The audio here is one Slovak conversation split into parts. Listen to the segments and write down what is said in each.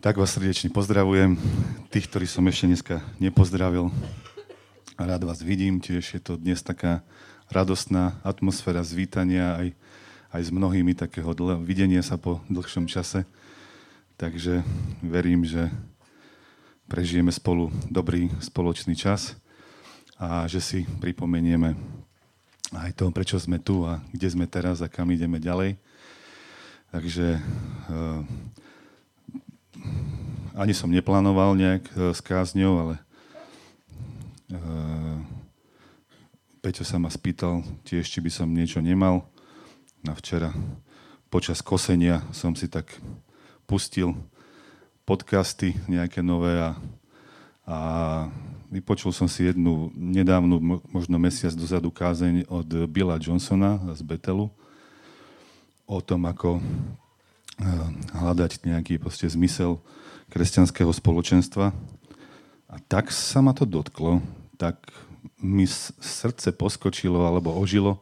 Tak vás srdečne pozdravujem. Tých, ktorí som ešte dneska nepozdravil, rád vás vidím. Tiež je to dnes taká radostná atmosféra zvítania aj, aj s mnohými takého dl- videnia sa po dlhšom čase. Takže verím, že prežijeme spolu dobrý spoločný čas a že si pripomenieme aj to, prečo sme tu a kde sme teraz a kam ideme ďalej. Takže uh, ani som neplánoval nejak e, s kázňou, ale uh, Peťo sa ma spýtal tiež, či by som niečo nemal. Na včera počas kosenia som si tak pustil podcasty nejaké nové a, a vypočul som si jednu nedávnu, možno mesiac dozadu kázeň od Billa Johnsona z Betelu o tom, ako hľadať nejaký proste zmysel kresťanského spoločenstva. A tak sa ma to dotklo, tak mi srdce poskočilo alebo ožilo,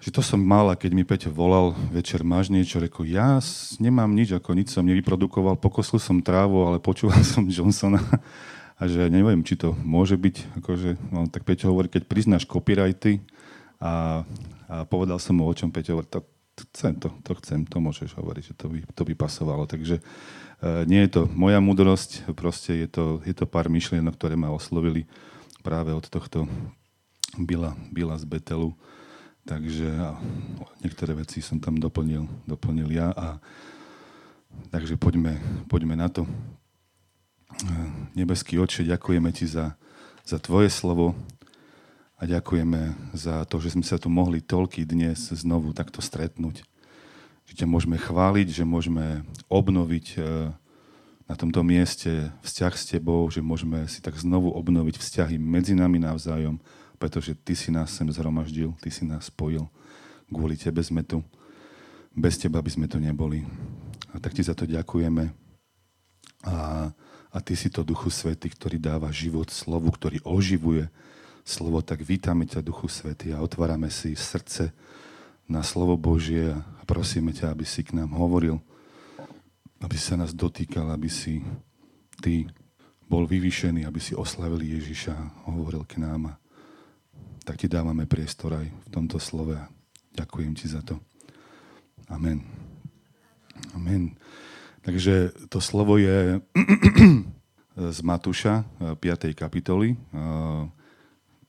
že to som mal a keď mi Peťo volal, večer máš niečo, reku, ja nemám nič, ako nič som nevyprodukoval, pokosil som trávu, ale počúval som Johnsona a že neviem, či to môže byť, akože, no, tak Peťo hovorí, keď priznáš copyrighty a, a povedal som mu, o čom Peťo hovorí, to, chcem to, to chcem, to môžeš hovoriť, že to by, to by pasovalo. Takže e, nie je to moja múdrosť, proste je to, je to pár myšlienok, ktoré ma oslovili práve od tohto Bila, Bila z Betelu. Takže niektoré veci som tam doplnil, doplnil ja. A, takže poďme, poďme na to. E, nebeský oče, ďakujeme ti za, za tvoje slovo, a ďakujeme za to, že sme sa tu mohli toľký dnes znovu takto stretnúť. Že ťa môžeme chváliť, že môžeme obnoviť e, na tomto mieste vzťah s tebou, že môžeme si tak znovu obnoviť vzťahy medzi nami navzájom, pretože ty si nás sem zhromaždil, ty si nás spojil. Kvôli tebe sme tu. Bez teba by sme tu neboli. A tak ti za to ďakujeme. A, a ty si to Duchu Svety, ktorý dáva život slovu, ktorý oživuje, slovo, tak vítame ťa, Duchu Svety, a otvárame si srdce na slovo Božie a prosíme ťa, aby si k nám hovoril, aby sa nás dotýkal, aby si ty bol vyvýšený, aby si oslavil Ježiša a hovoril k nám. A tak ti dávame priestor aj v tomto slove a ďakujem ti za to. Amen. Amen. Takže to slovo je z Matúša 5. kapitoly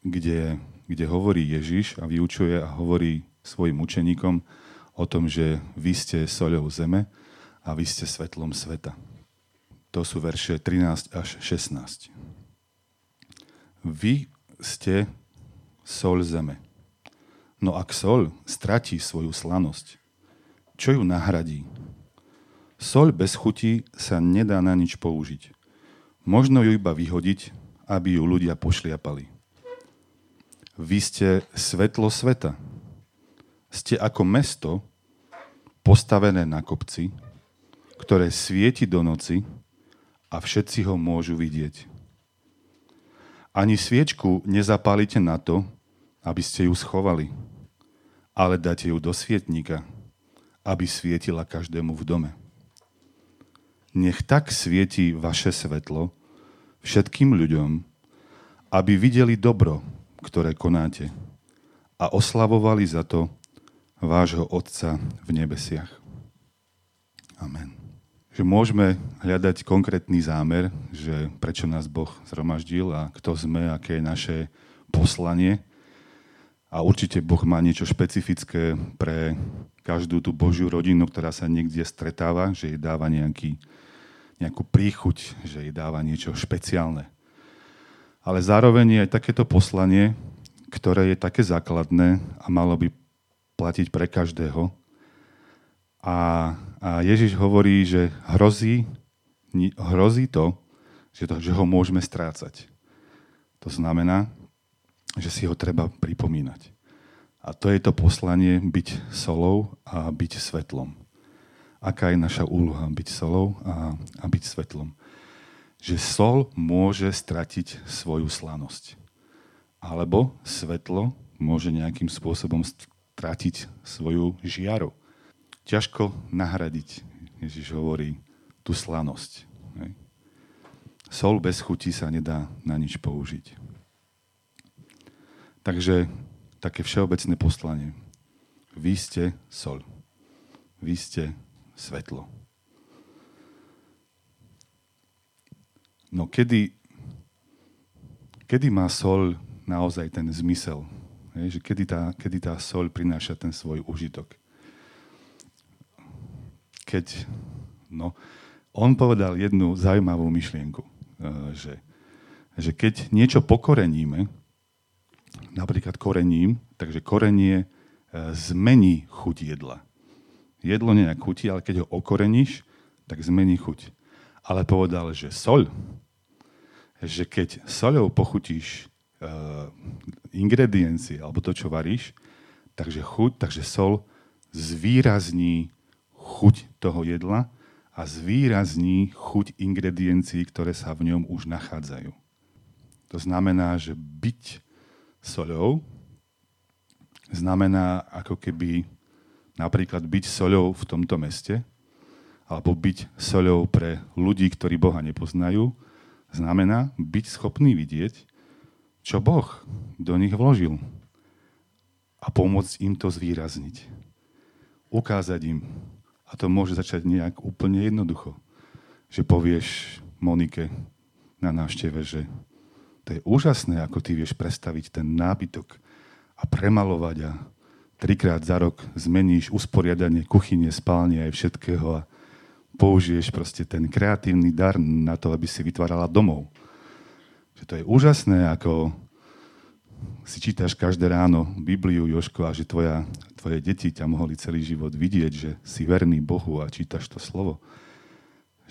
kde, kde hovorí Ježiš a vyučuje a hovorí svojim učeníkom o tom, že vy ste soľou zeme a vy ste svetlom sveta. To sú verše 13 až 16. Vy ste sol zeme. No ak sol stratí svoju slanosť, čo ju nahradí? Sol bez chuti sa nedá na nič použiť. Možno ju iba vyhodiť, aby ju ľudia pošliapali. Vy ste svetlo sveta. Ste ako mesto postavené na kopci, ktoré svieti do noci a všetci ho môžu vidieť. Ani sviečku nezapálite na to, aby ste ju schovali, ale dáte ju do svietnika, aby svietila každému v dome. Nech tak svieti vaše svetlo všetkým ľuďom, aby videli dobro ktoré konáte a oslavovali za to vášho Otca v nebesiach. Amen. Že môžeme hľadať konkrétny zámer, že prečo nás Boh zhromaždil a kto sme, aké je naše poslanie. A určite Boh má niečo špecifické pre každú tú Božiu rodinu, ktorá sa niekde stretáva, že jej dáva nejaký, nejakú príchuť, že jej dáva niečo špeciálne ale zároveň je aj takéto poslanie, ktoré je také základné a malo by platiť pre každého. A, a Ježiš hovorí, že hrozí, hrozí to, že, to, že ho môžeme strácať. To znamená, že si ho treba pripomínať. A to je to poslanie byť solou a byť svetlom. Aká je naša úloha byť solou a, a byť svetlom? Že sol môže stratiť svoju slanosť. Alebo svetlo môže nejakým spôsobom stratiť svoju žiaru. Ťažko nahradiť, Ježiš hovorí, tú slanosť. Hej. Sol bez chuti sa nedá na nič použiť. Takže také všeobecné poslanie. Vy ste sol. Vy ste svetlo. No kedy, kedy má sol naozaj ten zmysel? Hej, že kedy tá, kedy tá sol prináša ten svoj užitok? Keď, no, on povedal jednu zaujímavú myšlienku, eh, že, že keď niečo pokoreníme, napríklad korením, takže korenie e, zmení chuť jedla. Jedlo nejak chutí, ale keď ho okoreníš, tak zmení chuť. Ale povedal, že soľ, že keď soľou pochutíš uh, ingrediencie alebo to, čo varíš, takže chuť, takže sol zvýrazní chuť toho jedla a zvýrazní chuť ingrediencií, ktoré sa v ňom už nachádzajú. To znamená, že byť soľou znamená ako keby napríklad byť soľou v tomto meste, alebo byť soľou pre ľudí, ktorí Boha nepoznajú, znamená byť schopný vidieť, čo Boh do nich vložil a pomôcť im to zvýrazniť. Ukázať im. A to môže začať nejak úplne jednoducho. Že povieš Monike na návšteve, že to je úžasné, ako ty vieš predstaviť ten nábytok a premalovať a trikrát za rok zmeníš usporiadanie kuchyne, spálne aj všetkého a použiješ proste ten kreatívny dar na to, aby si vytvárala domov. Že to je úžasné, ako si čítaš každé ráno Bibliu, Joško, a že tvoja, tvoje deti ťa mohli celý život vidieť, že si verný Bohu a čítaš to slovo.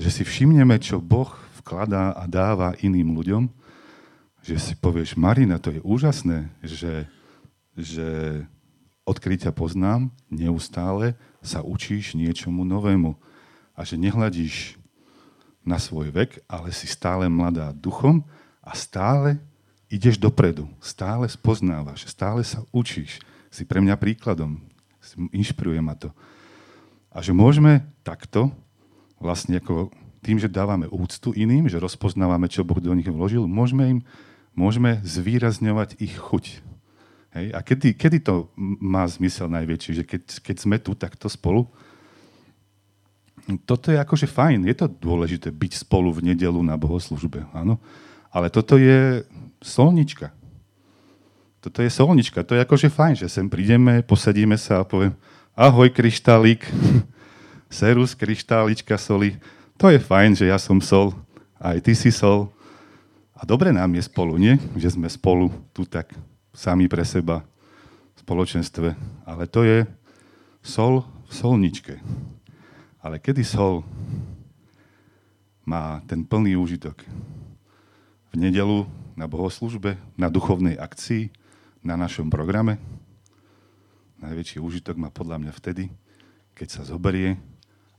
Že si všimneme, čo Boh vkladá a dáva iným ľuďom že si povieš, Marina, to je úžasné, že, že odkryť ťa poznám, neustále sa učíš niečomu novému a že nehľadíš na svoj vek, ale si stále mladá duchom a stále ideš dopredu, stále spoznávaš, stále sa učíš. Si pre mňa príkladom, inšpiruje ma to. A že môžeme takto, vlastne ako tým, že dávame úctu iným, že rozpoznávame, čo Boh do nich vložil, môžeme im môžeme zvýrazňovať ich chuť. Hej? A kedy, kedy to má zmysel najväčší? Že keď, keď sme tu takto spolu, toto je akože fajn, je to dôležité byť spolu v nedelu na bohoslužbe, áno. Ale toto je solnička. Toto je solnička, to je akože fajn, že sem prídeme, posadíme sa a poviem ahoj kryštálík, serus kryštálička soli. To je fajn, že ja som sol, aj ty si sol, a dobre nám je spolu, nie? Že sme spolu tu tak sami pre seba v spoločenstve. Ale to je sol v solničke. Ale kedy sol má ten plný úžitok? V nedelu na bohoslužbe, na duchovnej akcii, na našom programe? Najväčší úžitok má podľa mňa vtedy, keď sa zoberie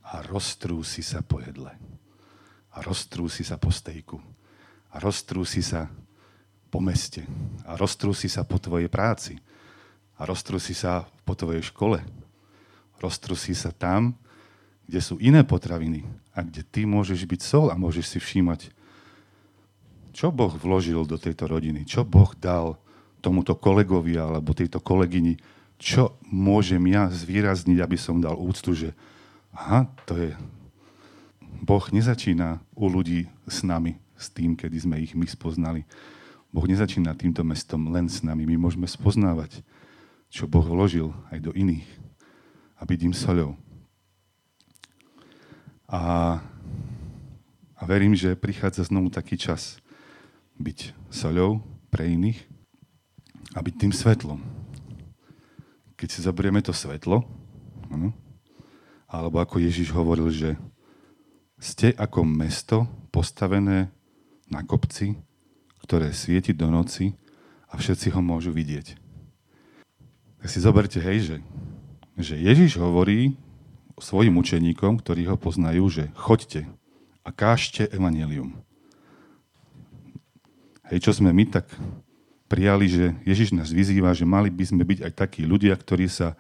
a roztrúsi sa po jedle. A roztrúsi sa po stejku a roztrúsi sa po meste a roztrúsi sa po tvojej práci a roztrúsi sa po tvojej škole. Roztrúsi sa tam, kde sú iné potraviny a kde ty môžeš byť sol a môžeš si všímať, čo Boh vložil do tejto rodiny, čo Boh dal tomuto kolegovi alebo tejto kolegyni, čo môžem ja zvýrazniť, aby som dal úctu, že aha, to je... Boh nezačína u ľudí s nami, s tým, kedy sme ich my spoznali. Boh nezačína týmto mestom len s nami. My môžeme spoznávať, čo Boh vložil aj do iných a byť im soľou. A, a verím, že prichádza znovu taký čas byť soľou pre iných a byť tým svetlom. Keď si zoberieme to svetlo, ano, alebo ako Ježiš hovoril, že ste ako mesto postavené na kopci, ktoré svieti do noci a všetci ho môžu vidieť. Tak si zoberte, hej, že, že Ježiš hovorí svojim učeníkom, ktorí ho poznajú, že choďte a kážte evanelium. Hej, čo sme my tak prijali, že Ježiš nás vyzýva, že mali by sme byť aj takí ľudia, ktorí sa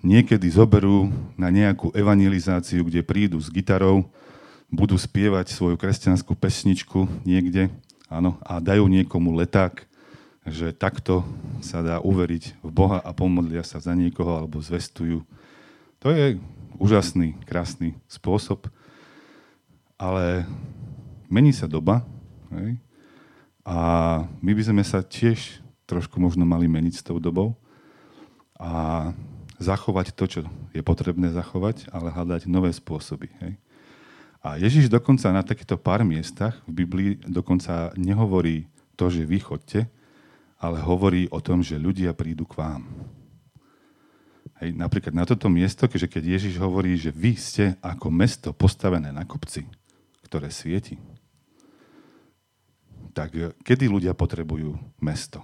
niekedy zoberú na nejakú evangelizáciu, kde prídu s gitarou, budú spievať svoju kresťanskú pesničku niekde áno, a dajú niekomu leták, že takto sa dá uveriť v Boha a pomodlia sa za niekoho alebo zvestujú. To je úžasný, krásny spôsob, ale mení sa doba hej? a my by sme sa tiež trošku možno mali meniť s tou dobou a zachovať to, čo je potrebné zachovať, ale hľadať nové spôsoby. Hej? A Ježiš dokonca na takýchto pár miestach v Biblii dokonca nehovorí to, že vy chodte, ale hovorí o tom, že ľudia prídu k vám. Hej, napríklad na toto miesto, keďže keď Ježiš hovorí, že vy ste ako mesto postavené na kopci, ktoré svieti, tak kedy ľudia potrebujú mesto?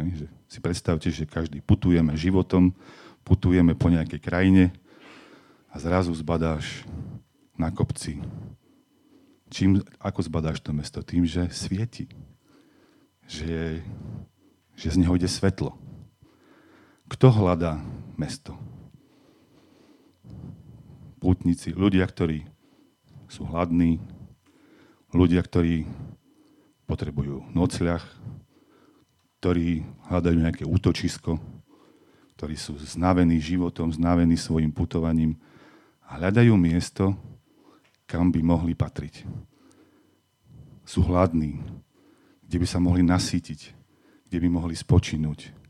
Hej, že si predstavte, že každý putujeme životom, putujeme po nejakej krajine a zrazu zbadáš na kopci. Čím, ako zbadáš to mesto? Tým, že svieti. Že, že z neho ide svetlo. Kto hľadá mesto? Pútnici, ľudia, ktorí sú hladní, ľudia, ktorí potrebujú nocľah, ktorí hľadajú nejaké útočisko, ktorí sú znavení životom, znavení svojim putovaním a hľadajú miesto, kam by mohli patriť. Sú hladní, kde by sa mohli nasítiť, kde by mohli spočinúť,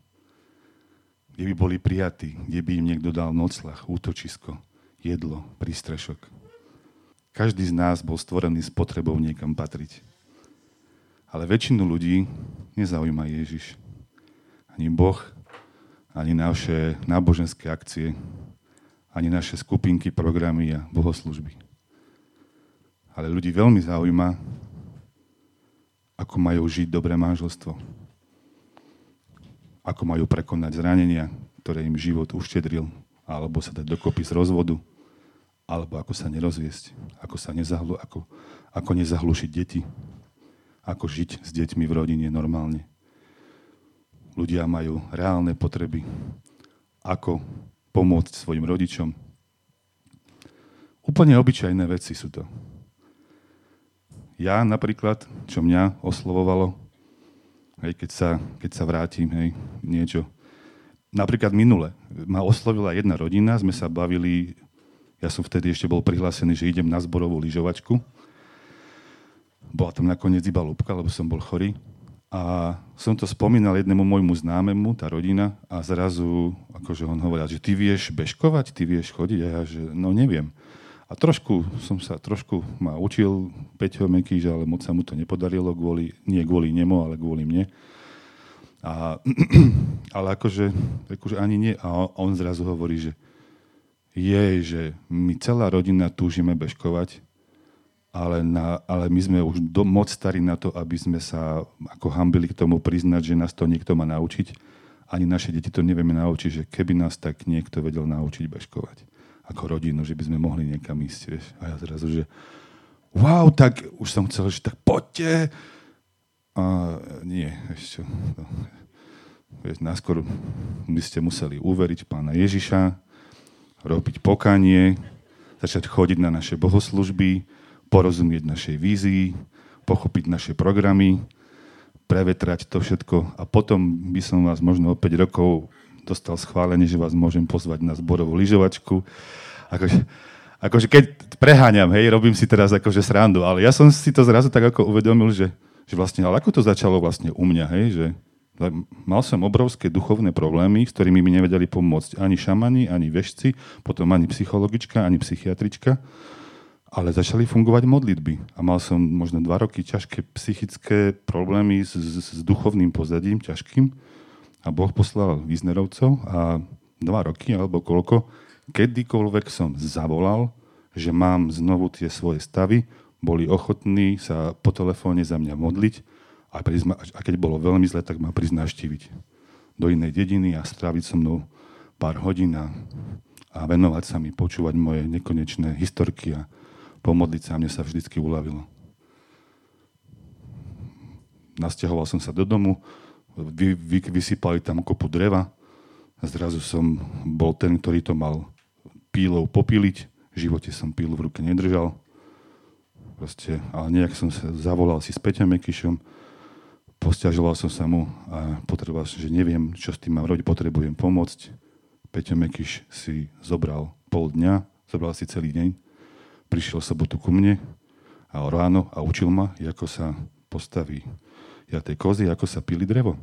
kde by boli prijatí, kde by im niekto dal noclach, útočisko, jedlo, prístrešok. Každý z nás bol stvorený s potrebou niekam patriť. Ale väčšinu ľudí nezaujíma Ježiš. Ani Boh, ani naše náboženské akcie, ani naše skupinky, programy a bohoslužby. Ale ľudí veľmi zaujíma, ako majú žiť dobré manželstvo. Ako majú prekonať zranenia, ktoré im život uštedril, alebo sa dať dokopy z rozvodu, alebo ako sa nerozviesť, ako, sa nezahlu, ako, ako nezahlušiť deti, ako žiť s deťmi v rodine normálne. Ľudia majú reálne potreby, ako pomôcť svojim rodičom. Úplne obyčajné veci sú to ja napríklad, čo mňa oslovovalo, hej, keď, sa, keď sa vrátim, hej, niečo. Napríklad minule ma oslovila jedna rodina, sme sa bavili, ja som vtedy ešte bol prihlásený, že idem na zborovú lyžovačku. Bola tam nakoniec iba lúbka, lebo som bol chorý. A som to spomínal jednému môjmu známemu, tá rodina, a zrazu, akože on hovoril, že ty vieš bežkovať, ty vieš chodiť, a ja, že no neviem. A trošku som sa, trošku ma učil Peťo Mekýž, ale moc sa mu to nepodarilo, kvôli, nie kvôli nemu, ale kvôli mne. A, ale akože, akože ani nie. A on zrazu hovorí, že je, že my celá rodina túžime bežkovať, ale, na, ale my sme už do, moc starí na to, aby sme sa ako hambili k tomu priznať, že nás to niekto má naučiť. Ani naše deti to nevieme naučiť, že keby nás tak niekto vedel naučiť bežkovať ako rodinu, že by sme mohli niekam ísť. Vieš. A ja zrazu, že wow, tak už som chcel, že tak poďte. A nie, ešte. No, vieš, náskôr by ste museli uveriť pána Ježiša, robiť pokanie, začať chodiť na naše bohoslužby, porozumieť našej vízii, pochopiť naše programy, prevetrať to všetko a potom by som vás možno o 5 rokov dostal schválenie, že vás môžem pozvať na zborovú lyžovačku. Akože, akože keď preháňam, hej, robím si teraz akože srandu, ale ja som si to zrazu tak ako uvedomil, že, že vlastne, ale ako to začalo vlastne u mňa, hej, že mal som obrovské duchovné problémy, s ktorými mi nevedeli pomôcť ani šamani, ani vešci, potom ani psychologička, ani psychiatrička, ale začali fungovať modlitby. A mal som možno dva roky ťažké psychické problémy s, s, s duchovným pozadím, ťažkým a Boh poslal Viznerovcov a dva roky alebo koľko, kedykoľvek som zavolal, že mám znovu tie svoje stavy, boli ochotní sa po telefóne za mňa modliť a, prizma, a keď bolo veľmi zle, tak ma priznáštiviť do inej dediny a stráviť so mnou pár hodín a, venovať sa mi, počúvať moje nekonečné historky a pomodliť sa mne sa vždycky uľavilo. Nasťahoval som sa do domu, vy, vy, vysypali tam kopu dreva, A zrazu som bol ten, ktorý to mal pílou popíliť. V živote som pílu v ruke nedržal. Proste, ale nejak som sa zavolal si s Peťom Mekyšom, posťažoval som sa mu a potreboval som, že neviem, čo s tým mám robiť, potrebujem pomôcť. Peťo Mekyš si zobral pol dňa, zobral si celý deň, prišiel sobotu ku mne a ráno a učil ma, ako sa postaví ja tej kozy, ako sa pili drevo.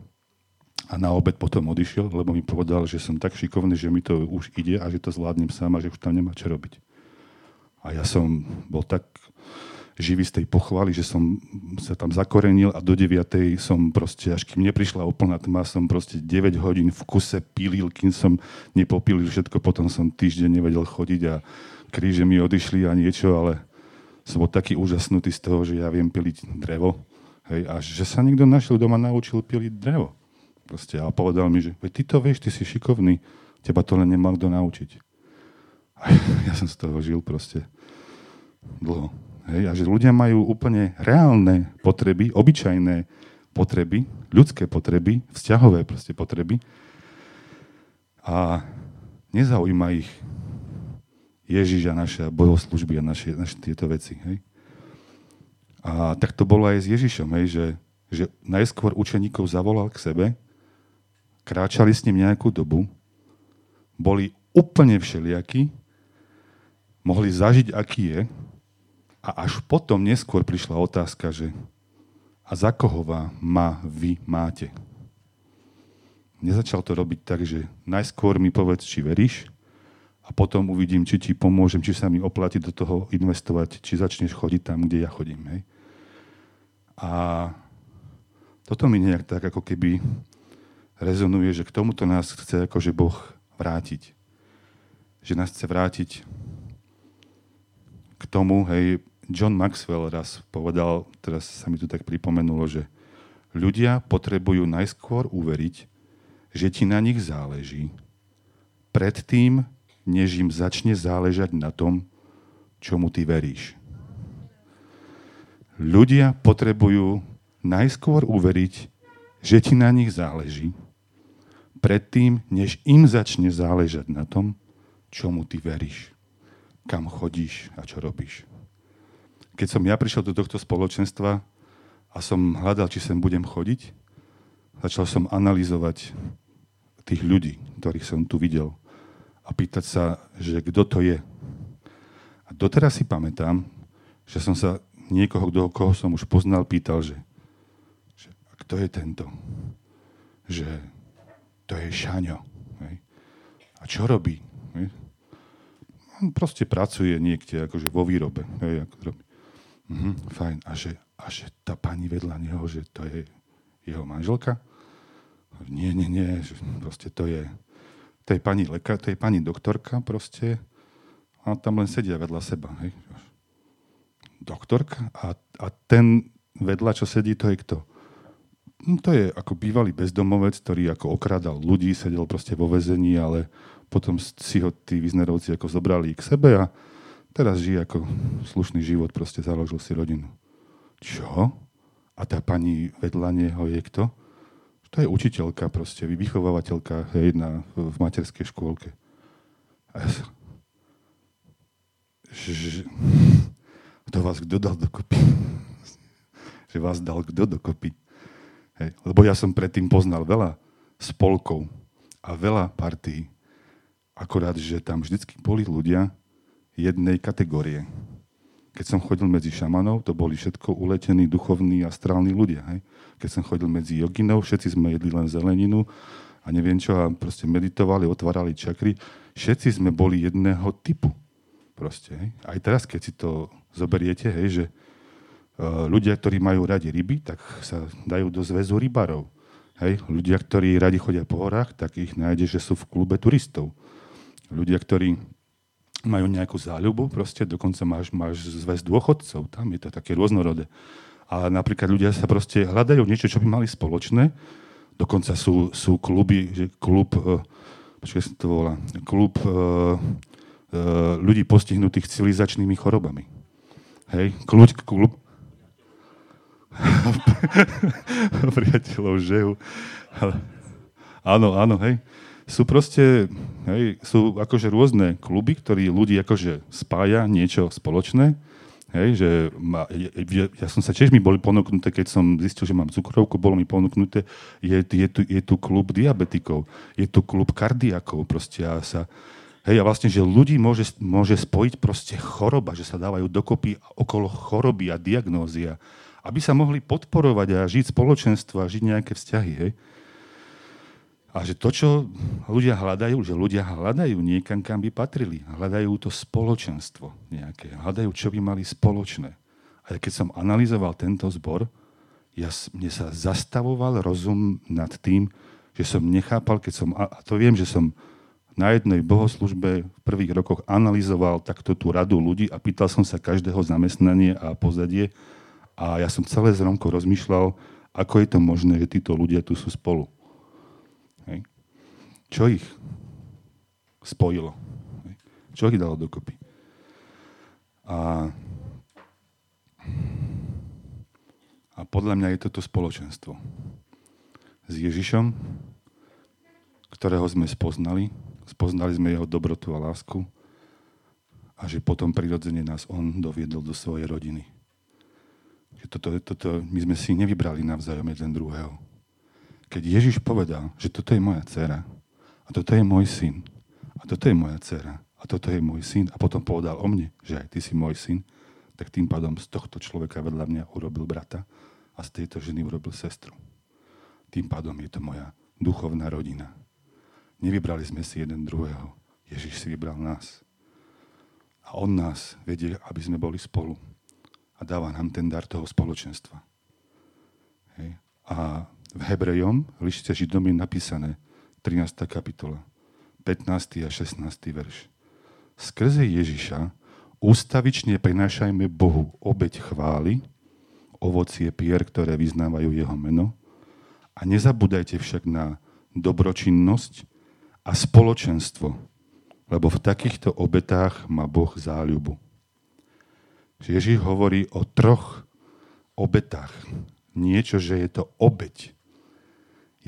A na obed potom odišiel, lebo mi povedal, že som tak šikovný, že mi to už ide a že to zvládnem sám a že už tam nemá čo robiť. A ja som bol tak živý z tej pochvaly, že som sa tam zakorenil a do 9. som proste, až kým neprišla úplná tma, som proste 9 hodín v kuse pilil, kým som nepopilil všetko, potom som týždeň nevedel chodiť a kríže mi odišli a niečo, ale som bol taký úžasnutý z toho, že ja viem piliť drevo. Hej, a že sa niekto našiel doma naučil piliť drevo. Proste, a povedal mi, že ty to vieš, ty si šikovný, teba to len nemal kto naučiť. A ja som z toho žil proste dlho. Hej, a že ľudia majú úplne reálne potreby, obyčajné potreby, ľudské potreby, vzťahové proste potreby. A nezaujíma ich Ježiš a naše bohoslužby a naše, naše tieto veci. Hej. A tak to bolo aj s Ježišom, hej, že, že najskôr učeníkov zavolal k sebe, kráčali s ním nejakú dobu, boli úplne všelijakí, mohli zažiť, aký je, a až potom neskôr prišla otázka, že a za koho ma vy máte? Nezačal to robiť tak, že najskôr mi povedz, či veríš, a potom uvidím, či ti pomôžem, či sa mi oplatí do toho investovať, či začneš chodiť tam, kde ja chodím. Hej. A toto mi nejak tak ako keby rezonuje, že k tomuto nás chce akože Boh vrátiť. Že nás chce vrátiť k tomu, hej, John Maxwell raz povedal, teraz sa mi tu tak pripomenulo, že ľudia potrebujú najskôr uveriť, že ti na nich záleží, predtým, než im začne záležať na tom, čomu ty veríš. Ľudia potrebujú najskôr uveriť, že ti na nich záleží, predtým, než im začne záležať na tom, čomu ty veríš, kam chodíš a čo robíš. Keď som ja prišiel do tohto spoločenstva a som hľadal, či sem budem chodiť, začal som analyzovať tých ľudí, ktorých som tu videl a pýtať sa, že kto to je. A doteraz si pamätám, že som sa niekoho, kdo, koho som už poznal, pýtal, že, že a kto je tento? Že to je Šaňo. Hej. A čo robí? Hej. On proste pracuje niekde akože vo výrobe. Hej, ako robí. Mhm, fajn. A že, a že tá pani vedľa neho, že to je jeho manželka? Nie, nie, nie. Že proste to je, to je pani lekár, to je pani doktorka proste. A tam len sedia vedľa seba. Hej. Doktorka a, a ten vedľa, čo sedí, to je kto? No, to je ako bývalý bezdomovec, ktorý ako okradal ľudí, sedel proste vo vezení, ale potom si ho tí vyznerovci ako zobrali k sebe a teraz žije ako slušný život, proste založil si rodinu. Čo? A tá pani vedľa neho je kto? To je učiteľka proste, vychovávateľka hej, na, v materskej škôlke. To vás kto dal dokopy? že vás dal kto dokopy? Hej. Lebo ja som predtým poznal veľa spolkov a veľa partí. Akorát, že tam vždycky boli ľudia jednej kategórie. Keď som chodil medzi šamanov, to boli všetko uletení, duchovní, astrálni ľudia. Hej. Keď som chodil medzi joginov, všetci sme jedli len zeleninu a neviem čo, a proste meditovali, otvárali čakry. Všetci sme boli jedného typu. Proste, hej. Aj teraz, keď si to zoberiete, hej, že Eh, ľudia, ktorí majú radi ryby, tak sa dajú do zväzu rybarov. Hej. Ľudia, ktorí radi chodia po horách, tak ich nájde, že sú v klube turistov. Ľudia, ktorí majú nejakú záľubu, proste dokonca máš, máš zväz dôchodcov, tam je to také rôznorodé. A napríklad ľudia sa proste hľadajú niečo, čo by mali spoločné. Dokonca sú, sú kluby, že klub, uh, počkaj sa to volá, klub uh, uh, ľudí postihnutých civilizačnými chorobami. Hej, klub, klub, priateľov žehu. Áno, áno, hej. Sú proste, hej, sú akože rôzne kluby, ktorí ľudí akože spája niečo spoločné. Hej, že ma, ja, ja som sa tiež mi boli ponúknuté, keď som zistil, že mám cukrovku, bolo mi ponúknuté, je, je, tu, je tu klub diabetikov, je tu klub kardiakov, proste ja sa, hej, a vlastne, že ľudí môže, môže spojiť proste choroba, že sa dávajú dokopy okolo choroby a diagnózia, aby sa mohli podporovať a žiť spoločenstvo a žiť nejaké vzťahy, hej. A že to, čo ľudia hľadajú, že ľudia hľadajú niekam, kam by patrili. Hľadajú to spoločenstvo nejaké. Hľadajú, čo by mali spoločné. A keď som analyzoval tento zbor, ja, mne sa zastavoval rozum nad tým, že som nechápal, keď som, a to viem, že som na jednej bohoslužbe v prvých rokoch analyzoval takto tú radu ľudí a pýtal som sa každého zamestnanie a pozadie a ja som celé zromko rozmýšľal, ako je to možné, že títo ľudia tu sú spolu. Čo ich spojilo? Čo ich dalo dokopy? A, a podľa mňa je toto spoločenstvo s Ježišom, ktorého sme spoznali, spoznali sme jeho dobrotu a lásku a že potom prirodzene nás on doviedol do svojej rodiny. Že toto, toto, my sme si nevybrali navzájom jeden druhého keď Ježiš povedal, že toto je moja dcera a toto je môj syn a toto je moja dcera a toto je môj syn a potom povedal o mne, že aj ty si môj syn, tak tým pádom z tohto človeka vedľa mňa urobil brata a z tejto ženy urobil sestru. Tým pádom je to moja duchovná rodina. Nevybrali sme si jeden druhého. Ježiš si vybral nás. A on nás vedie, aby sme boli spolu. A dáva nám ten dar toho spoločenstva. Hej. A v Hebrejom, v lište Židom je napísané 13. kapitola, 15. a 16. verš. Skrze Ježiša ústavične prinášajme Bohu obeď chvály, ovocie pier, ktoré vyznávajú jeho meno a nezabúdajte však na dobročinnosť a spoločenstvo, lebo v takýchto obetách má Boh záľubu. Ježiš hovorí o troch obetách. Niečo, že je to obeď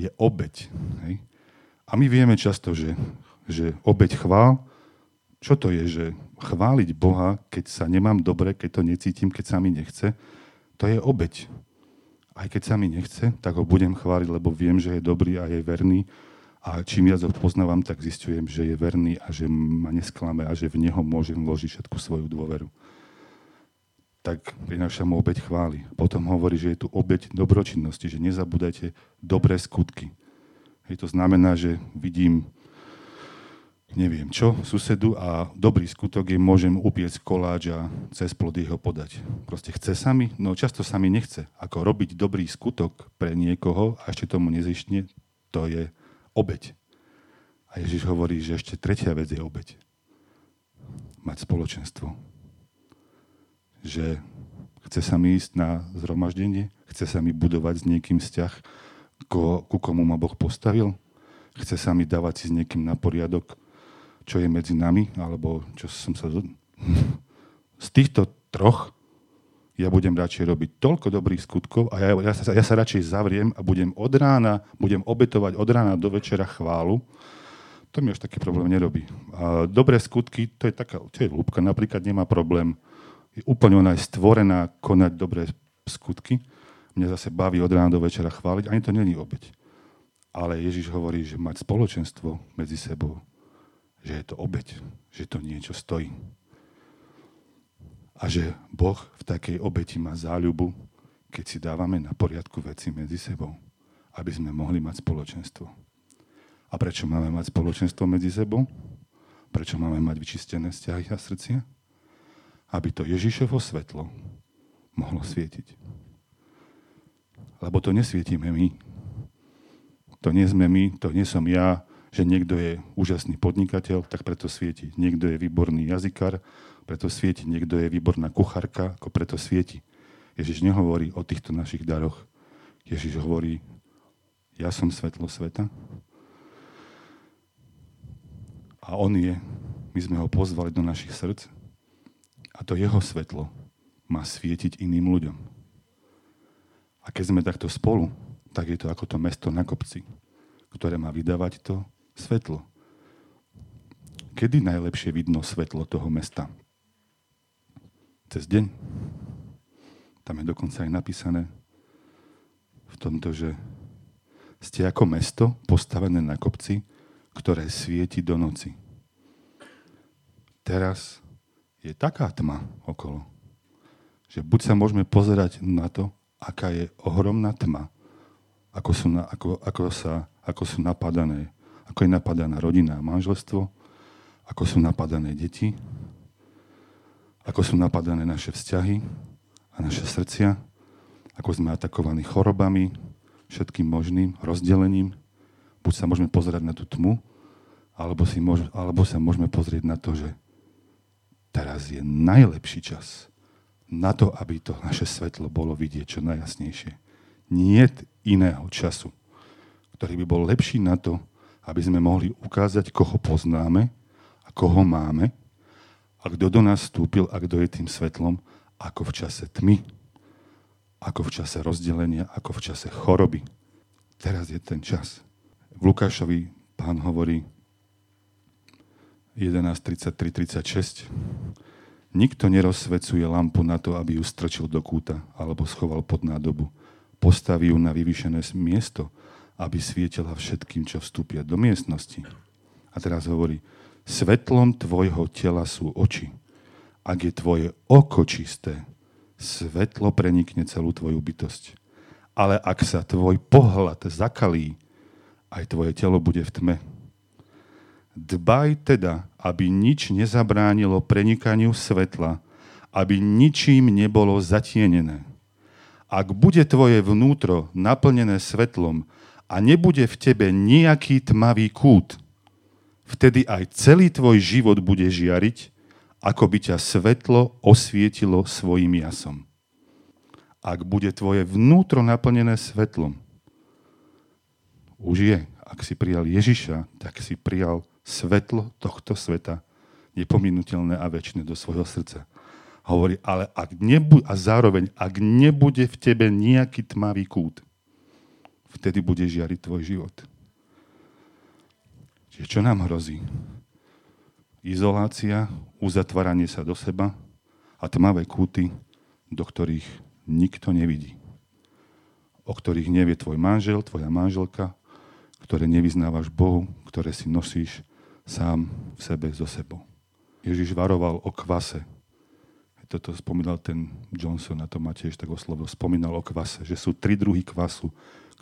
je obeď. Hej? A my vieme často, že, že obeď chvál, čo to je, že chváliť Boha, keď sa nemám dobre, keď to necítim, keď sa mi nechce, to je obeď. Aj keď sa mi nechce, tak ho budem chváliť, lebo viem, že je dobrý a je verný. A čím viac ho poznávam, tak zistujem, že je verný a že ma nesklame a že v neho môžem vložiť všetku svoju dôveru tak prináša mu obeď chvály. Potom hovorí, že je tu obeď dobročinnosti, že nezabúdajte dobré skutky. Hej, to znamená, že vidím neviem čo, susedu a dobrý skutok je, môžem upiecť koláč a cez plody ho podať. Proste chce sa mi? No často sa mi nechce. Ako robiť dobrý skutok pre niekoho a ešte tomu nezištne, to je obeď. A Ježiš hovorí, že ešte tretia vec je obeď. Mať spoločenstvo že chce sa mi ísť na zhromaždenie, chce sa mi budovať s niekým vzťah, ko, ku komu ma Boh postavil, chce sa mi dávať si s niekým na poriadok, čo je medzi nami, alebo čo som sa... Z týchto troch ja budem radšej robiť toľko dobrých skutkov a ja, ja, sa, ja sa radšej zavriem a budem od rána, budem obetovať od rána do večera chválu, to mi až taký problém nerobí. A dobré skutky, to je taká, to je ľúbka, napríklad nemá problém úplne ona je stvorená konať dobré skutky. Mňa zase baví od rána do večera chváliť, ani to není obeď. Ale Ježiš hovorí, že mať spoločenstvo medzi sebou, že je to obeď, že to niečo stojí. A že Boh v takej obeti má záľubu, keď si dávame na poriadku veci medzi sebou, aby sme mohli mať spoločenstvo. A prečo máme mať spoločenstvo medzi sebou? Prečo máme mať vyčistené vzťahy a srdcia? aby to Ježišovo svetlo mohlo svietiť. Lebo to nesvietime my. To nie sme my, to nie som ja, že niekto je úžasný podnikateľ, tak preto svieti. Niekto je výborný jazykár, preto svieti. Niekto je výborná kuchárka, ako preto svieti. Ježiš nehovorí o týchto našich daroch. Ježiš hovorí, ja som svetlo sveta a on je. My sme ho pozvali do našich srdc a to jeho svetlo má svietiť iným ľuďom. A keď sme takto spolu, tak je to ako to mesto na kopci, ktoré má vydávať to, Svetlo. Kedy najlepšie vidno svetlo toho mesta? Cez deň. Tam je dokonca aj napísané v tomto, že ste ako mesto postavené na kopci, ktoré svieti do noci. Teraz je taká tma okolo, že buď sa môžeme pozerať na to, aká je ohromná tma, ako sú, na, ako, ako, sa, ako sú napadané, ako je napadaná rodina a manželstvo, ako sú napadané deti, ako sú napadané naše vzťahy a naše srdcia, ako sme atakovaní chorobami, všetkým možným rozdelením. Buď sa môžeme pozerať na tú tmu, alebo, si môž, alebo sa môžeme pozrieť na to, že teraz je najlepší čas na to, aby to naše svetlo bolo vidieť čo najjasnejšie. Nie iného času, ktorý by bol lepší na to, aby sme mohli ukázať, koho poznáme a koho máme a kto do nás vstúpil a kto je tým svetlom, ako v čase tmy, ako v čase rozdelenia, ako v čase choroby. Teraz je ten čas. V Lukášovi pán hovorí, 11.33.36. Nikto nerozsvecuje lampu na to, aby ju strčil do kúta alebo schoval pod nádobu. Postaví ju na vyvýšené miesto, aby svietila všetkým, čo vstúpia do miestnosti. A teraz hovorí, svetlom tvojho tela sú oči. Ak je tvoje oko čisté, svetlo prenikne celú tvoju bytosť. Ale ak sa tvoj pohľad zakalí, aj tvoje telo bude v tme. Dbaj teda, aby nič nezabránilo prenikaniu svetla, aby ničím nebolo zatienené. Ak bude tvoje vnútro naplnené svetlom a nebude v tebe nejaký tmavý kút, vtedy aj celý tvoj život bude žiariť, ako by ťa svetlo osvietilo svojim jasom. Ak bude tvoje vnútro naplnené svetlom, už je, ak si prijal Ježiša, tak si prijal svetlo tohto sveta, nepominutelné a väčšie do svojho srdca. Hovorí, ale ak nebu- a zároveň, ak nebude v tebe nejaký tmavý kút, vtedy bude žiariť tvoj život. Čiže čo nám hrozí? Izolácia, uzatváranie sa do seba a tmavé kúty, do ktorých nikto nevidí. O ktorých nevie tvoj manžel, tvoja manželka, ktoré nevyznávaš Bohu, ktoré si nosíš sám v sebe so sebou. Ježiš varoval o kvase. Toto spomínal ten Johnson, na to ma tiež tak oslovil. Spomínal o kvase, že sú tri druhy kvasu,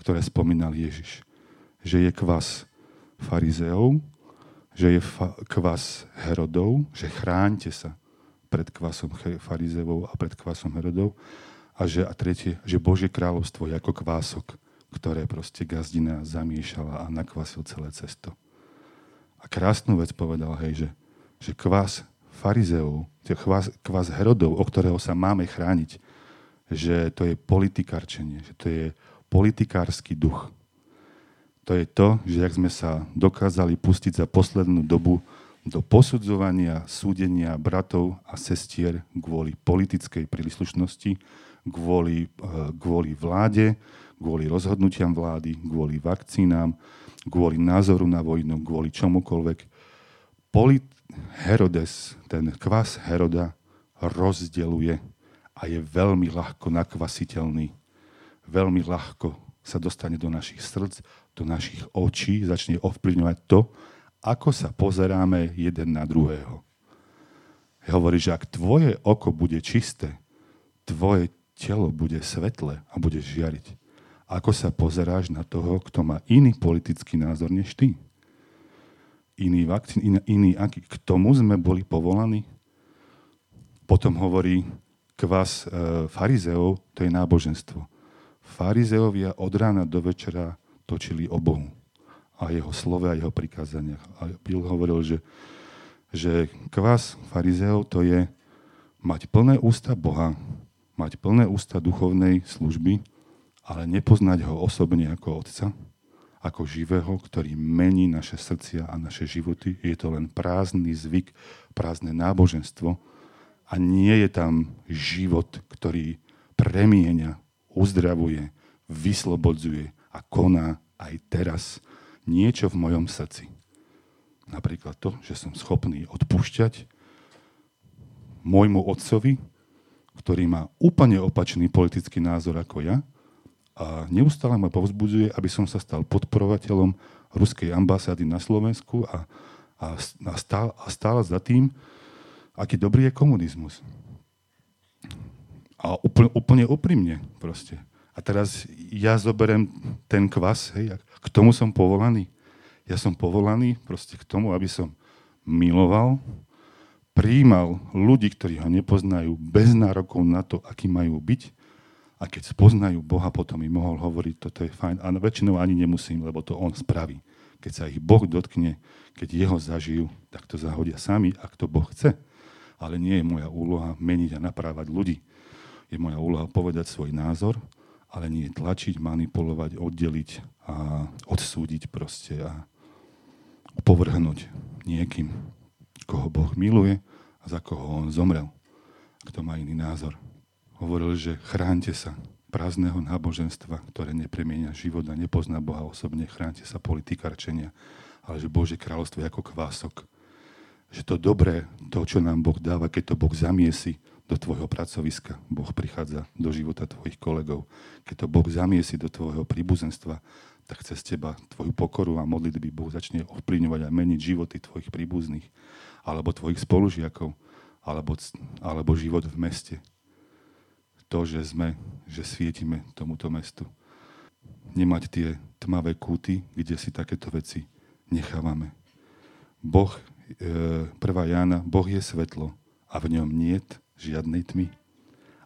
ktoré spomínal Ježiš. Že je kvas farizeov, že je fa- kvas Herodov, že chránte sa pred kvasom farizeov a pred kvasom Herodov. A, že, a tretie, že Božie kráľovstvo je ako kvások, ktoré proste gazdina zamiešala a nakvasil celé cesto. A krásnu vec povedal, hej, že, že kvás farizeov, kvás, kvás Herodov, o ktorého sa máme chrániť, že to je politikarčenie, že to je politikársky duch. To je to, že ak sme sa dokázali pustiť za poslednú dobu do posudzovania, súdenia bratov a sestier kvôli politickej príslušnosti, kvôli, eh, kvôli vláde, kvôli rozhodnutiam vlády, kvôli vakcínám, kvôli názoru na vojnu, kvôli čomukoľvek. Polit Herodes, ten kvas Heroda, rozdeluje a je veľmi ľahko nakvasiteľný. Veľmi ľahko sa dostane do našich srdc, do našich očí, začne ovplyvňovať to, ako sa pozeráme jeden na druhého. Hovorí, že ak tvoje oko bude čisté, tvoje telo bude svetle a bude žiariť ako sa pozeráš na toho, kto má iný politický názor než ty. Iný vakcín, iný, iný aký. K tomu sme boli povolaní. Potom hovorí kvás e, farizeov, to je náboženstvo. Farizeovia od rána do večera točili o Bohu a jeho slove a jeho prikázaniach. A Bill hovoril, že, že kvás farizeov to je mať plné ústa Boha, mať plné ústa duchovnej služby, ale nepoznať ho osobne ako Otca, ako živého, ktorý mení naše srdcia a naše životy. Je to len prázdny zvyk, prázdne náboženstvo a nie je tam život, ktorý premieňa, uzdravuje, vyslobodzuje a koná aj teraz niečo v mojom srdci. Napríklad to, že som schopný odpúšťať môjmu otcovi, ktorý má úplne opačný politický názor ako ja a neustále ma povzbudzuje, aby som sa stal podporovateľom ruskej ambasády na Slovensku a, a, a, stál, a stál za tým, aký dobrý je komunizmus. A úplne, úplne úprimne proste. A teraz ja zoberiem ten kvas, hej, k tomu som povolaný. Ja som povolaný proste k tomu, aby som miloval, príjmal ľudí, ktorí ho nepoznajú, bez nárokov na to, akí majú byť. A keď spoznajú Boha, potom mi mohol hovoriť, toto je fajn. A väčšinou ani nemusím, lebo to on spraví. Keď sa ich Boh dotkne, keď jeho zažijú, tak to zahodia sami, ak to Boh chce. Ale nie je moja úloha meniť a naprávať ľudí. Je moja úloha povedať svoj názor, ale nie tlačiť, manipulovať, oddeliť a odsúdiť proste a povrhnúť niekým, koho Boh miluje a za koho on zomrel. Kto má iný názor. Hovoril, že chránte sa prázdneho náboženstva, ktoré nepremienia život a nepozná Boha osobne. Chránte sa politikarčenia, ale že Bože kráľovstvo je ako kvások. Že to dobré, to, čo nám Boh dáva, keď to Boh zamiesi do tvojho pracoviska, Boh prichádza do života tvojich kolegov. Keď to Boh zamiesi do tvojho príbuzenstva, tak cez teba tvoju pokoru a modlitby Boh začne ovplyvňovať a meniť životy tvojich príbuzných, alebo tvojich spolužiakov, alebo, alebo život v meste. To, že sme, že svietime tomuto mestu. Nemať tie tmavé kúty, kde si takéto veci nechávame. Boh, e, 1. Jána, Boh je svetlo a v ňom niet žiadnej tmy.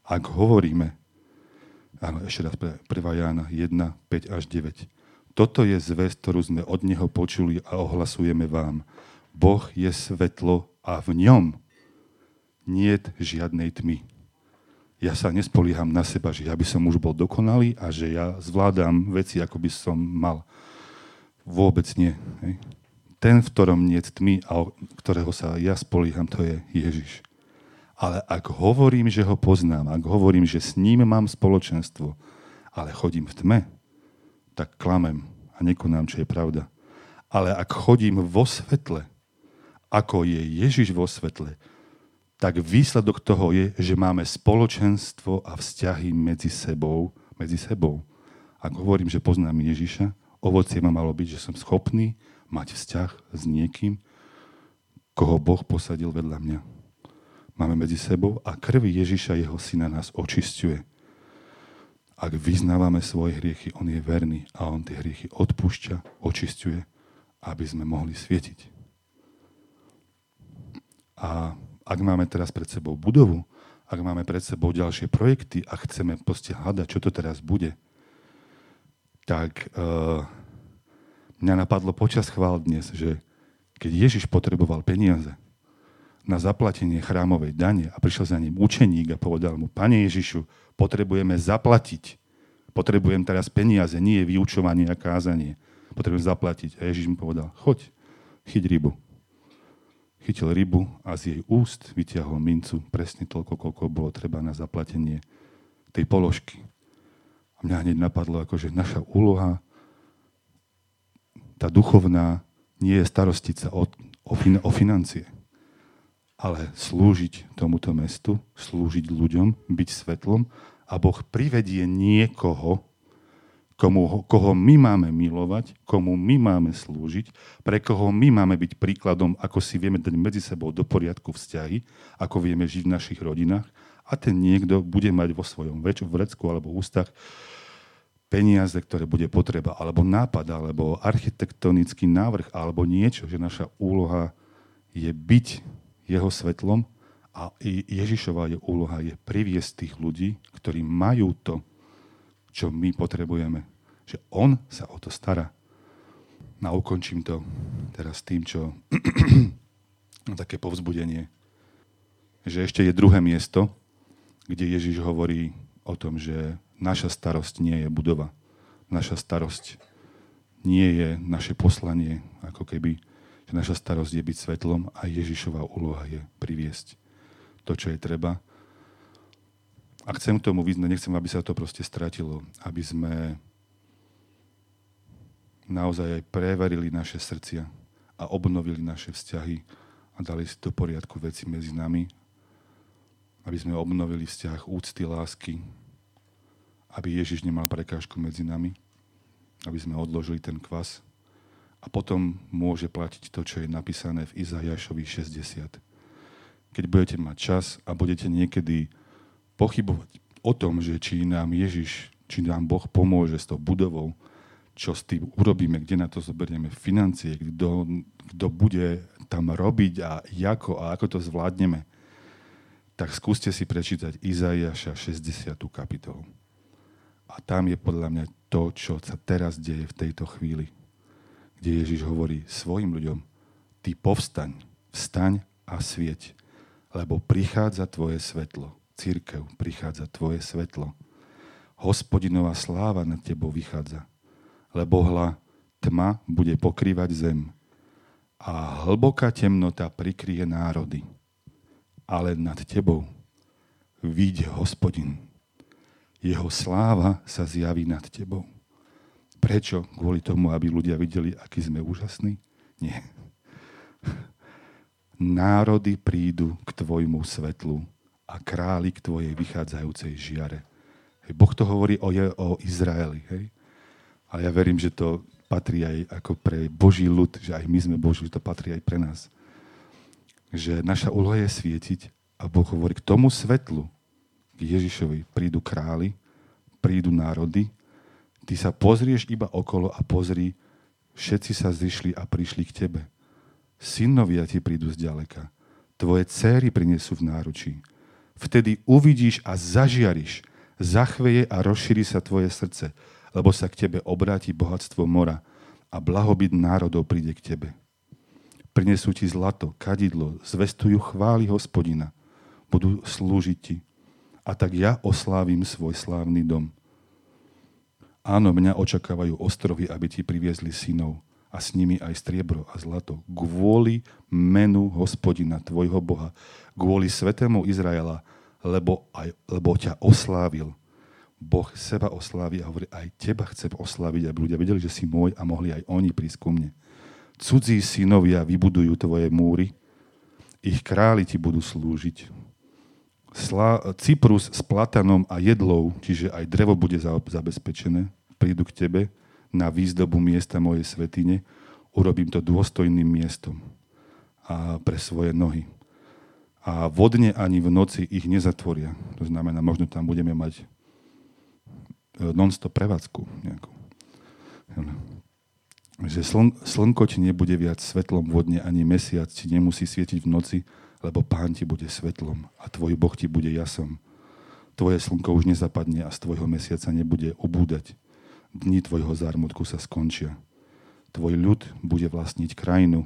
Ak hovoríme, áno, ešte raz, 1. Jána 1, 5 až 9, toto je zväz, ktorú sme od Neho počuli a ohlasujeme vám. Boh je svetlo a v ňom nie žiadnej tmy. Ja sa nespolieham na seba, že ja by som už bol dokonalý a že ja zvládam veci, ako by som mal. Vôbec nie. Hej. Ten, v ktorom nie tmy a ktorého sa ja spolieham, to je Ježiš. Ale ak hovorím, že ho poznám, ak hovorím, že s ním mám spoločenstvo, ale chodím v tme, tak klamem a nekonám, čo je pravda. Ale ak chodím vo svetle, ako je Ježiš vo svetle, tak výsledok toho je, že máme spoločenstvo a vzťahy medzi sebou. Medzi sebou. Ak hovorím, že poznám Ježiša, ovocie ma malo byť, že som schopný mať vzťah s niekým, koho Boh posadil vedľa mňa. Máme medzi sebou a krv Ježiša, jeho syna, nás očistuje ak vyznávame svoje hriechy, On je verný a On tie hriechy odpúšťa, očisťuje, aby sme mohli svietiť. A ak máme teraz pred sebou budovu, ak máme pred sebou ďalšie projekty a chceme proste hľadať, čo to teraz bude, tak uh, mňa napadlo počas chvál dnes, že keď Ježiš potreboval peniaze na zaplatenie chrámovej dane a prišiel za ním učeník a povedal mu, Pane Ježišu, potrebujeme zaplatiť. Potrebujem teraz peniaze, nie vyučovanie a kázanie. Potrebujem zaplatiť. A Ježiš mi povedal, choď, chyť rybu. Chytil rybu a z jej úst vytiahol mincu presne toľko, koľko bolo treba na zaplatenie tej položky. A mňa hneď napadlo, ako, že naša úloha, tá duchovná, nie je starostiť sa o, o, fin, o financie, ale slúžiť tomuto mestu, slúžiť ľuďom, byť svetlom a Boh privedie niekoho, komu, koho my máme milovať, komu my máme slúžiť, pre koho my máme byť príkladom, ako si vieme dať medzi sebou do poriadku vzťahy, ako vieme žiť v našich rodinách a ten niekto bude mať vo svojom vrecku alebo ústach peniaze, ktoré bude potreba, alebo nápad, alebo architektonický návrh, alebo niečo, že naša úloha je byť jeho svetlom a Ježišová je úloha je priviesť tých ľudí, ktorí majú to, čo my potrebujeme. Že On sa o to stará. A ukončím to teraz tým, čo také povzbudenie, že ešte je druhé miesto, kde Ježiš hovorí o tom, že naša starosť nie je budova. Naša starosť nie je naše poslanie, ako keby, že naša starosť je byť svetlom a Ježišová úloha je priviesť to, čo je treba. A chcem k tomu vyznať, nechcem, aby sa to proste stratilo, aby sme naozaj aj preverili naše srdcia a obnovili naše vzťahy a dali si do poriadku veci medzi nami, aby sme obnovili vzťah úcty, lásky, aby Ježiš nemal prekážku medzi nami, aby sme odložili ten kvas. A potom môže platiť to, čo je napísané v Izajašovi 60. Keď budete mať čas a budete niekedy pochybovať o tom, že či nám Ježiš, či nám Boh pomôže s tou budovou, čo s tým urobíme, kde na to zoberieme financie, kto, kto bude tam robiť a ako a ako to zvládneme, tak skúste si prečítať Izaiáša 60. kapitolu. A tam je podľa mňa to, čo sa teraz deje v tejto chvíli, kde Ježiš hovorí svojim ľuďom, ty povstaň, vstaň a svieť, lebo prichádza tvoje svetlo. Církev, prichádza tvoje svetlo. Hospodinová sláva nad tebou vychádza lebo hla tma bude pokrývať zem a hlboká temnota prikrie národy. Ale nad tebou vidie hospodin. Jeho sláva sa zjaví nad tebou. Prečo? Kvôli tomu, aby ľudia videli, aký sme úžasní? Nie. Národy prídu k tvojmu svetlu a králi k tvojej vychádzajúcej žiare. Boh to hovorí o, o Izraeli. Hej? Ale ja verím, že to patrí aj ako pre Boží ľud, že aj my sme Boží, že to patrí aj pre nás. Že naša úloha je svietiť a Boh hovorí, k tomu svetlu, k Ježišovi, prídu králi, prídu národy, ty sa pozrieš iba okolo a pozri, všetci sa zišli a prišli k tebe. Synovia ti prídu zďaleka. Tvoje céry prinesú v náručí. Vtedy uvidíš a zažiariš, zachveje a rozšíri sa tvoje srdce lebo sa k tebe obráti bohatstvo mora a blahobyt národov príde k tebe. Prinesú ti zlato, kadidlo, zvestujú chvály hospodina, budú slúžiť ti. A tak ja oslávim svoj slávny dom. Áno, mňa očakávajú ostrovy, aby ti priviezli synov a s nimi aj striebro a zlato. Kvôli menu hospodina, tvojho Boha, kvôli svetému Izraela, lebo, aj, lebo ťa oslávil Boh seba oslávi a hovorí, aj teba chcem oslaviť, aby ľudia vedeli, že si môj a mohli aj oni prísť ku mne. Cudzí synovia vybudujú tvoje múry, ich králi ti budú slúžiť. Sla, Cyprus s platanom a jedlou, čiže aj drevo bude zabezpečené, prídu k tebe na výzdobu miesta mojej svetine, urobím to dôstojným miestom a pre svoje nohy. A vodne ani v noci ich nezatvoria. To znamená, možno tam budeme mať non-stop prevádzku nejakú. Že sln, slnko ti nebude viac svetlom vodne, ani mesiac ti nemusí svietiť v noci, lebo pán ti bude svetlom a tvoj Boh ti bude jasom. Tvoje slnko už nezapadne a z tvojho mesiaca nebude ubúdať. Dni tvojho zármutku sa skončia. Tvoj ľud bude vlastniť krajinu,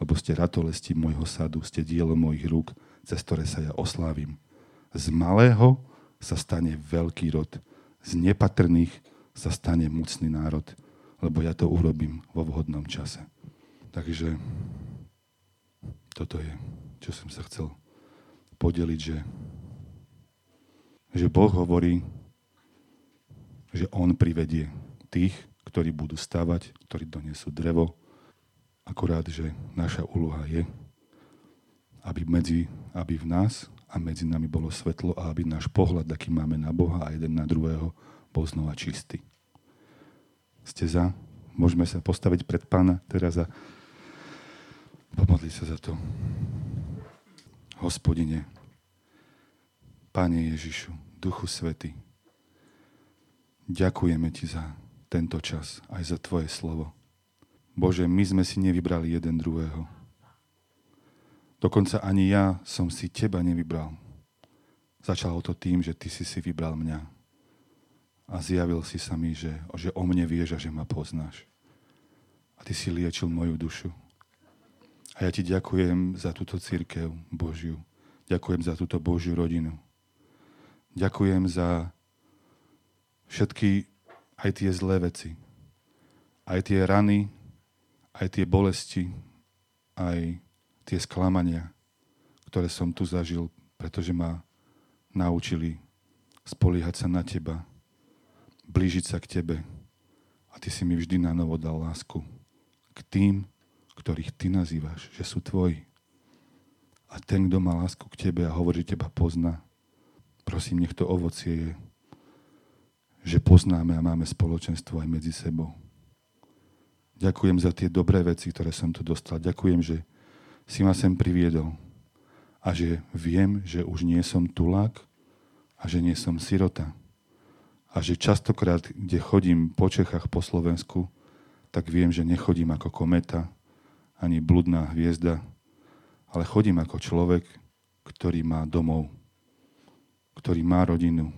lebo ste ratolesti môjho sadu, ste dielo mojich rúk, cez ktoré sa ja oslávim. Z malého sa stane veľký rod z nepatrných sa stane mocný národ, lebo ja to urobím vo vhodnom čase. Takže toto je, čo som sa chcel podeliť, že, že Boh hovorí, že On privedie tých, ktorí budú stavať, ktorí donesú drevo. Akurát, že naša úloha je, aby, medzi, aby v nás a medzi nami bolo svetlo a aby náš pohľad, aký máme na Boha a jeden na druhého, bol znova čistý. Ste za? Môžeme sa postaviť pred pána teraz a pomodliť sa za to. Hospodine, Pane Ježišu, Duchu Svety, ďakujeme Ti za tento čas, aj za Tvoje slovo. Bože, my sme si nevybrali jeden druhého Dokonca ani ja som si teba nevybral. Začalo to tým, že ty si si vybral mňa. A zjavil si sa mi, že, že o mne vieš a že ma poznáš. A ty si liečil moju dušu. A ja ti ďakujem za túto církev Božiu. Ďakujem za túto Božiu rodinu. Ďakujem za všetky aj tie zlé veci. Aj tie rany, aj tie bolesti, aj tie sklamania, ktoré som tu zažil, pretože ma naučili spoliehať sa na teba, blížiť sa k tebe. A ty si mi vždy na novo dal lásku k tým, ktorých ty nazývaš, že sú tvoji. A ten, kto má lásku k tebe a hovorí, že teba pozná, prosím, nech to ovocie je, že poznáme a máme spoločenstvo aj medzi sebou. Ďakujem za tie dobré veci, ktoré som tu dostal. Ďakujem, že si ma sem priviedol a že viem, že už nie som tulák a že nie som sirota. A že častokrát, kde chodím po Čechách, po Slovensku, tak viem, že nechodím ako kometa, ani bludná hviezda, ale chodím ako človek, ktorý má domov, ktorý má rodinu,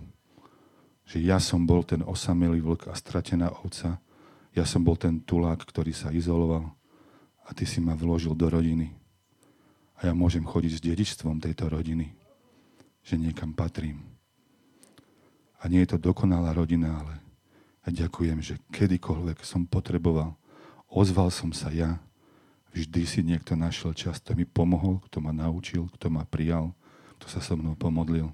že ja som bol ten osamelý vlk a stratená ovca, ja som bol ten tulák, ktorý sa izoloval a ty si ma vložil do rodiny. A ja môžem chodiť s dedičstvom tejto rodiny, že niekam patrím. A nie je to dokonalá rodina, ale ja ďakujem, že kedykoľvek som potreboval, ozval som sa ja, vždy si niekto našiel čas, kto mi pomohol, kto ma naučil, kto ma prijal, kto sa so mnou pomodlil.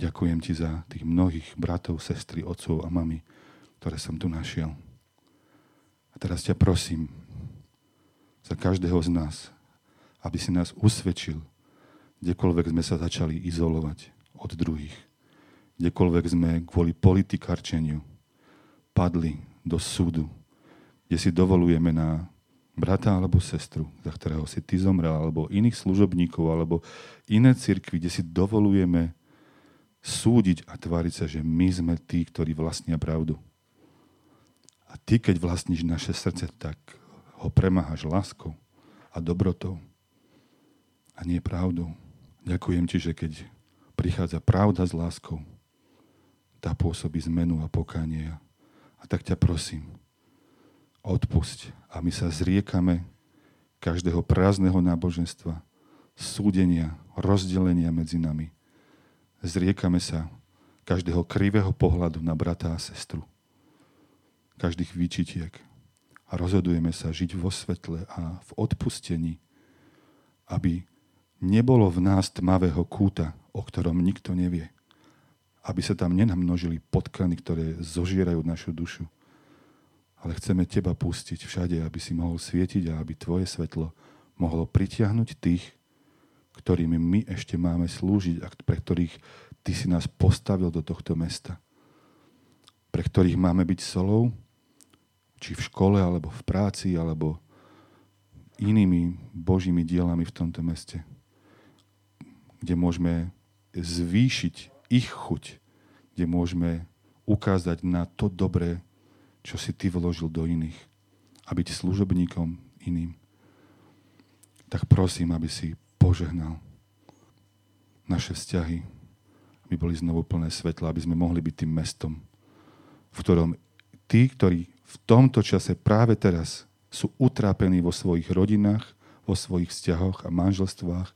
Ďakujem ti za tých mnohých bratov, sestry, otcov a mami, ktoré som tu našiel. A teraz ťa prosím za každého z nás, aby si nás usvedčil, kdekoľvek sme sa začali izolovať od druhých, kdekoľvek sme kvôli politikarčeniu padli do súdu, kde si dovolujeme na brata alebo sestru, za ktorého si ty zomrel, alebo iných služobníkov, alebo iné cirkvy, kde si dovolujeme súdiť a tváriť sa, že my sme tí, ktorí vlastnia pravdu. A ty, keď vlastníš naše srdce, tak ho premáhaš láskou a dobrotou a nie pravdou. Ďakujem ti, že keď prichádza pravda s láskou, tá pôsobí zmenu a pokanie. A tak ťa prosím, odpusť. A my sa zriekame každého prázdneho náboženstva, súdenia, rozdelenia medzi nami Zriekame sa každého krivého pohľadu na brata a sestru. Každých výčitiek. A rozhodujeme sa žiť vo svetle a v odpustení, aby nebolo v nás tmavého kúta, o ktorom nikto nevie. Aby sa tam nenamnožili potkany, ktoré zožierajú našu dušu. Ale chceme teba pustiť všade, aby si mohol svietiť a aby tvoje svetlo mohlo pritiahnuť tých, ktorými my ešte máme slúžiť a pre ktorých ty si nás postavil do tohto mesta. Pre ktorých máme byť solou, či v škole, alebo v práci, alebo inými božími dielami v tomto meste. Kde môžeme zvýšiť ich chuť, kde môžeme ukázať na to dobré, čo si ty vložil do iných a byť služobníkom iným. Tak prosím, aby si požehnal naše vzťahy, aby boli znovu plné svetla, aby sme mohli byť tým mestom, v ktorom tí, ktorí v tomto čase práve teraz sú utrápení vo svojich rodinách, vo svojich vzťahoch a manželstvách,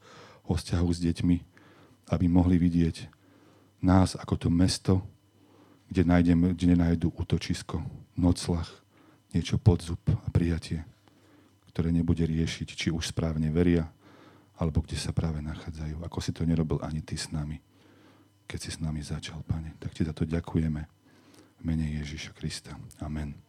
o vzťahu s deťmi, aby mohli vidieť nás ako to mesto, kde, nájdeme, kde nájdu útočisko, noclach, niečo podzub a prijatie, ktoré nebude riešiť, či už správne veria, alebo kde sa práve nachádzajú. Ako si to nerobil ani ty s nami, keď si s nami začal, Pane. Tak ti za to ďakujeme v mene Ježíša Krista. Amen.